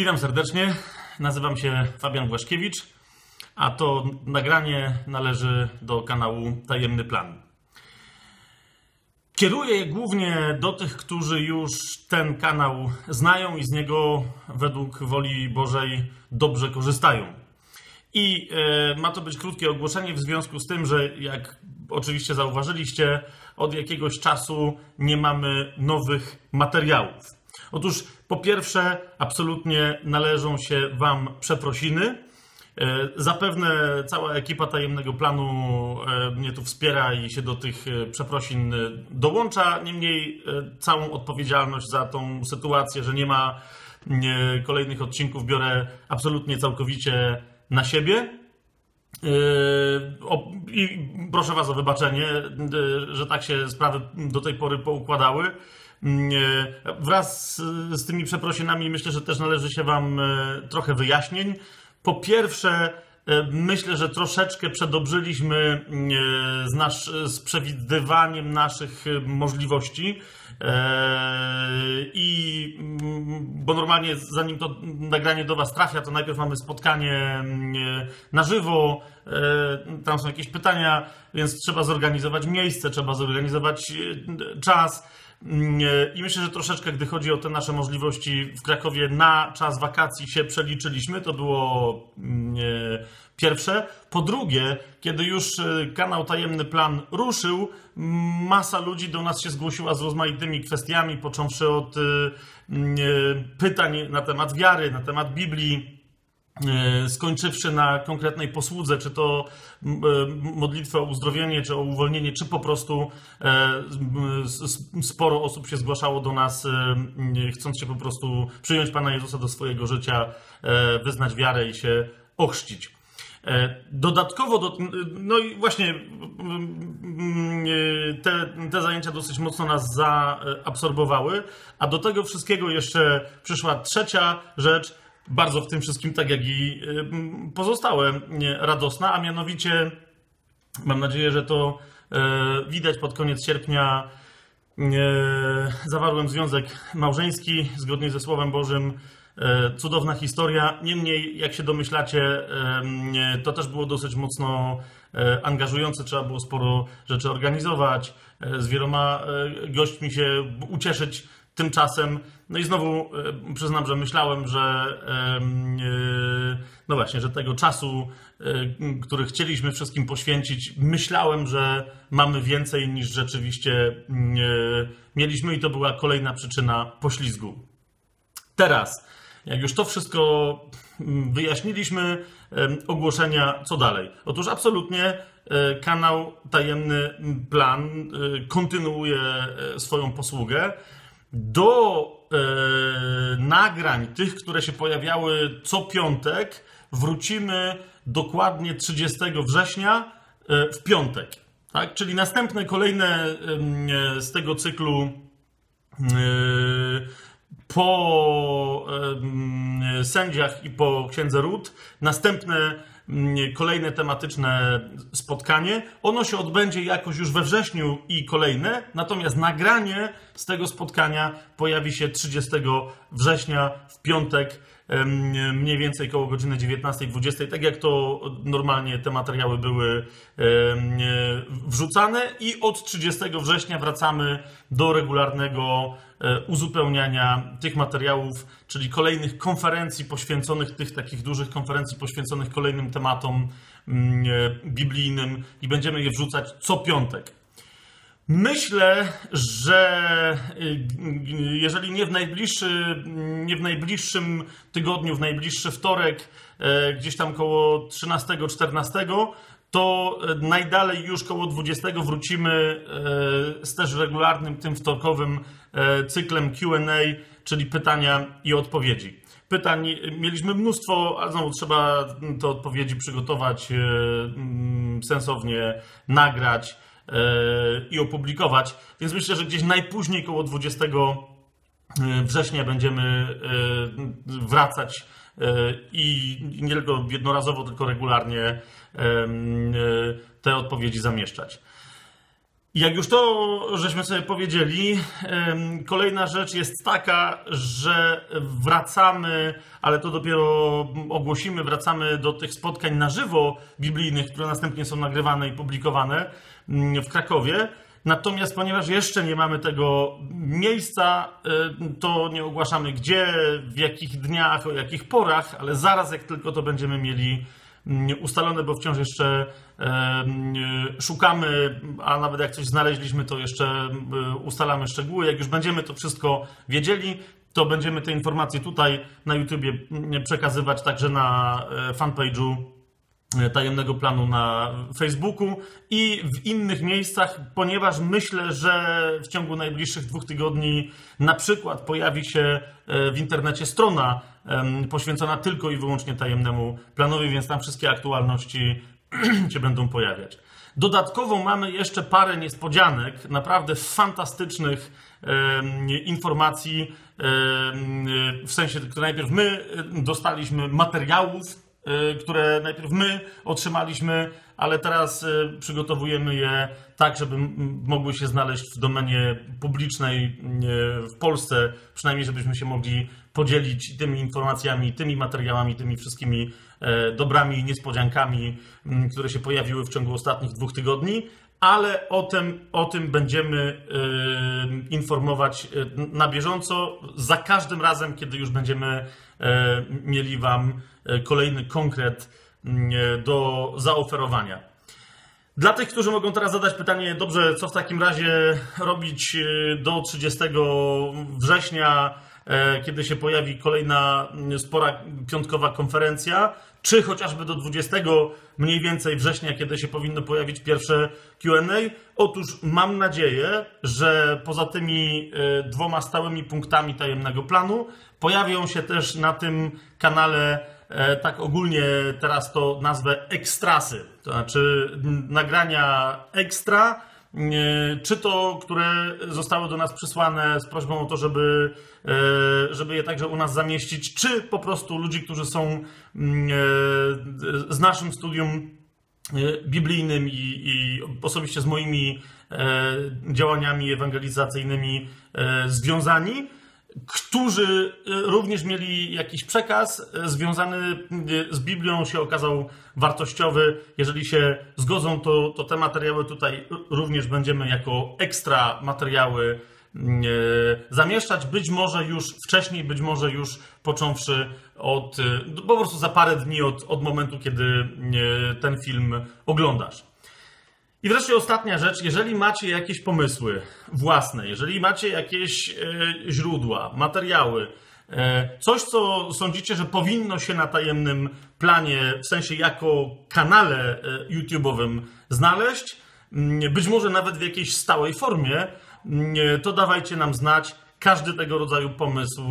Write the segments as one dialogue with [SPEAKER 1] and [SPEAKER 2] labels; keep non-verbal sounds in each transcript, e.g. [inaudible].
[SPEAKER 1] Witam serdecznie. Nazywam się Fabian Błaszkiewicz, a to nagranie należy do kanału Tajemny Plan. Kieruję je głównie do tych, którzy już ten kanał znają i z niego według woli Bożej dobrze korzystają. I e, ma to być krótkie ogłoszenie w związku z tym, że jak oczywiście zauważyliście, od jakiegoś czasu nie mamy nowych materiałów. Otóż po pierwsze, absolutnie należą się Wam przeprosiny. E, zapewne cała ekipa tajemnego planu e, mnie tu wspiera i się do tych e, przeprosin dołącza. Niemniej całą odpowiedzialność za tą sytuację, że nie ma kolejnych odcinków, biorę absolutnie całkowicie na siebie. I proszę Was o wybaczenie, że tak się sprawy do tej pory poukładały. Wraz z tymi przeprosinami myślę, że też należy się Wam e, trochę wyjaśnień. Po pierwsze, myślę, że troszeczkę przedobrzyliśmy z, nasz, z przewidywaniem naszych możliwości. I bo normalnie zanim to nagranie do Was trafia, to najpierw mamy spotkanie na żywo. Tam są jakieś pytania, więc trzeba zorganizować miejsce, trzeba zorganizować czas. Mm, I myślę, że troszeczkę, gdy chodzi o te nasze możliwości w Krakowie na czas wakacji się przeliczyliśmy. To było mm, pierwsze. Po drugie, kiedy już e, kanał Tajemny Plan ruszył, masa ludzi do nas się zgłosiła z rozmaitymi kwestiami, począwszy od e, mm, e, pytań na temat wiary, na temat Biblii E, skończywszy na konkretnej posłudze, czy to e, modlitwę o uzdrowienie, czy o uwolnienie, czy po prostu e, sporo osób się zgłaszało do nas, chcąc się po prostu przyjąć Pana Jezusa do swojego życia, wyznać wiarę i się ochrzcić. Dodatkowo, do, no i właśnie te, te zajęcia dosyć mocno nas zaabsorbowały, a do tego wszystkiego jeszcze przyszła trzecia rzecz, bardzo w tym wszystkim, tak jak i pozostałe, radosna, a mianowicie mam nadzieję, że to e, widać pod koniec sierpnia. Zawarłem związek małżeński zgodnie ze Słowem Bożym. Cudowna historia. Niemniej, jak się domyślacie, to też było dosyć mocno angażujące. Trzeba było sporo rzeczy organizować, z wieloma gośćmi się ucieszyć Tymczasem, no i znowu e, przyznam, że myślałem, że e, no właśnie, że tego czasu, e, który chcieliśmy wszystkim poświęcić, myślałem, że mamy więcej niż rzeczywiście mieliśmy i to była kolejna przyczyna poślizgu. Teraz, jak już to wszystko wyjaśniliśmy, ogłoszenia, co dalej? Otóż absolutnie kanał Tajemny Plan kontynuuje swoją posługę do e, nagrań, tych, które się pojawiały co piątek, wrócimy dokładnie 30 września e, w piątek. Tak? Czyli następne kolejne e, z tego cyklu e, po sędziach i po księdze Ród, następne kolejne tematyczne spotkanie. Ono się odbędzie jakoś już we wrześniu i kolejne, natomiast nagranie z tego spotkania pojawi się 30 września w piątek mniej więcej koło godziny 19-20, tak jak to normalnie te materiały były wrzucane i od 30 września wracamy do regularnego e, uzupełniania tych materiałów, czyli kolejnych konferencji poświęconych, tych takich dużych konferencji poświęconych kolejnym tematom mm, e, biblijnym i będziemy je wrzucać co piątek. Myślę, że y, jeżeli nie w, najbliższy, nie w najbliższym tygodniu, w najbliższy wtorek, e, gdzieś tam koło 13-14, to e, najdalej już koło 20 wrócimy z też regularnym tym wtorkowym cyklem QA, czyli pytania i odpowiedzi. Pytań mieliśmy mnóstwo, a znowu trzeba te odpowiedzi przygotować sensownie, nagrać i opublikować. Więc myślę, że gdzieś najpóźniej koło 20 e, września będziemy e, wracać e, i nie tylko jednorazowo, tylko regularnie te odpowiedzi zamieszczać. Jak już to żeśmy sobie powiedzieli, kolejna rzecz jest taka, że wracamy, ale to dopiero ogłosimy, wracamy do tych spotkań na żywo biblijnych, które następnie są nagrywane i publikowane mm, w Krakowie. Natomiast ponieważ jeszcze nie mamy tego miejsca, to nie ogłaszamy gdzie, w jakich dniach, o jakich porach, ale zaraz jak tylko to będziemy mieli ustalone, bo wciąż jeszcze szukamy, a nawet jak coś znaleźliśmy, to jeszcze ustalamy szczegóły. Jak już będziemy to wszystko wiedzieli, to będziemy te informacje tutaj na YouTubie przekazywać także na e, fanpage'u e, tajemnego planu na Facebooku i w innych miejscach, ponieważ myślę, że w ciągu najbliższych dwóch tygodni na przykład pojawi się e, w internecie strona poświęcona tylko i wyłącznie tajemnemu planowi, więc tam wszystkie aktualności [clears throat] się będą pojawiać. Dodatkowo mamy jeszcze parę niespodzianek, naprawdę fantastycznych informacji, w sensie, które najpierw my dostaliśmy materiałów, które najpierw my otrzymaliśmy, ale teraz przygotowujemy je tak, żeby mogły się znaleźć w domenie publicznej w Polsce, przynajmniej żebyśmy się mogli podzielić tymi informacjami, tymi materiałami, tymi wszystkimi E, dobrami niespodziankami, które się pojawiły w ciągu ostatnich dwóch tygodni, ale o tym, o tym będziemy e, informować e, na bieżąco za każdym razem, kiedy już będziemy mieli Wam kolejny konkret do zaoferowania. Dla tych, którzy mogą teraz zadać pytanie, dobrze, co w takim razie robić do 30 września, kiedy się pojawi kolejna spora piątkowa konferencja, czy chociażby do 20 mniej więcej września, kiedy się powinno pojawić pierwsze QA. Otóż mam nadzieję, że poza tymi e, dwoma stałymi punktami tajemnego planu pojawią się też na tym kanale, e, tak ogólnie teraz to nazwę ekstrasy, to znaczy nagrania ekstra E, czy to, które zostały do nas przysłane z prośbą o to, żeby, e, żeby je także u nas zamieścić, czy po prostu ludzi, którzy są mm, e, z naszym studium biblijnym i, i osobiście z moimi działaniami ewangelizacyjnymi związani którzy e, również mieli jakiś przekaz e, związany e, z Biblią, się okazał wartościowy. Jeżeli się zgodzą, to, to te materiały tutaj również będziemy jako ekstra materiały zamieszczać. Być może już wcześniej, być może już począwszy od, po prostu za parę dni od, od momentu, kiedy ten film oglądasz. I wreszcie ostatnia rzecz, jeżeli macie jakieś pomysły własne, jeżeli macie jakieś e, źródła, materiały, e, coś, co sądzicie, że powinno się na tajemnym planie, w sensie jako kanale e, YouTube'owym znaleźć, mm, być może nawet w jakiejś stałej formie, mm, to dawajcie nam znać. Każdy tego rodzaju pomysł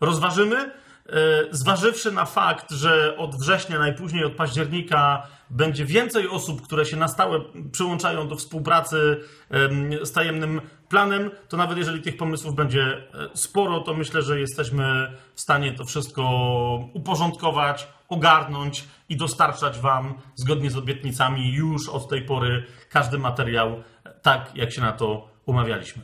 [SPEAKER 1] rozważymy. E, zważywszy na fakt, że od września, najpóźniej od października, będzie więcej osób, które się na stałe przyłączają do współpracy z tajemnym planem, to nawet jeżeli tych pomysłów będzie e, sporo, to myślę, że jesteśmy w stanie to wszystko uporządkować, ogarnąć i dostarczać Wam zgodnie z obietnicami już od tej pory każdy materiał e, tak, jak się na to umawialiśmy.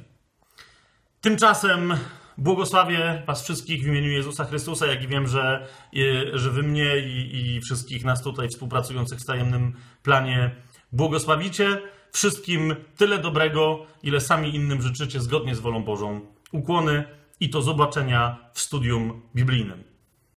[SPEAKER 1] Tymczasem Błogosławię Was wszystkich w imieniu Jezusa Chrystusa, jak i wiem, że, że Wy mnie i, i wszystkich nas tutaj współpracujących w tajemnym planie błogosławicie. Wszystkim tyle dobrego, ile sami innym życzycie zgodnie z wolą Bożą. Ukłony i to zobaczenia w studium biblijnym.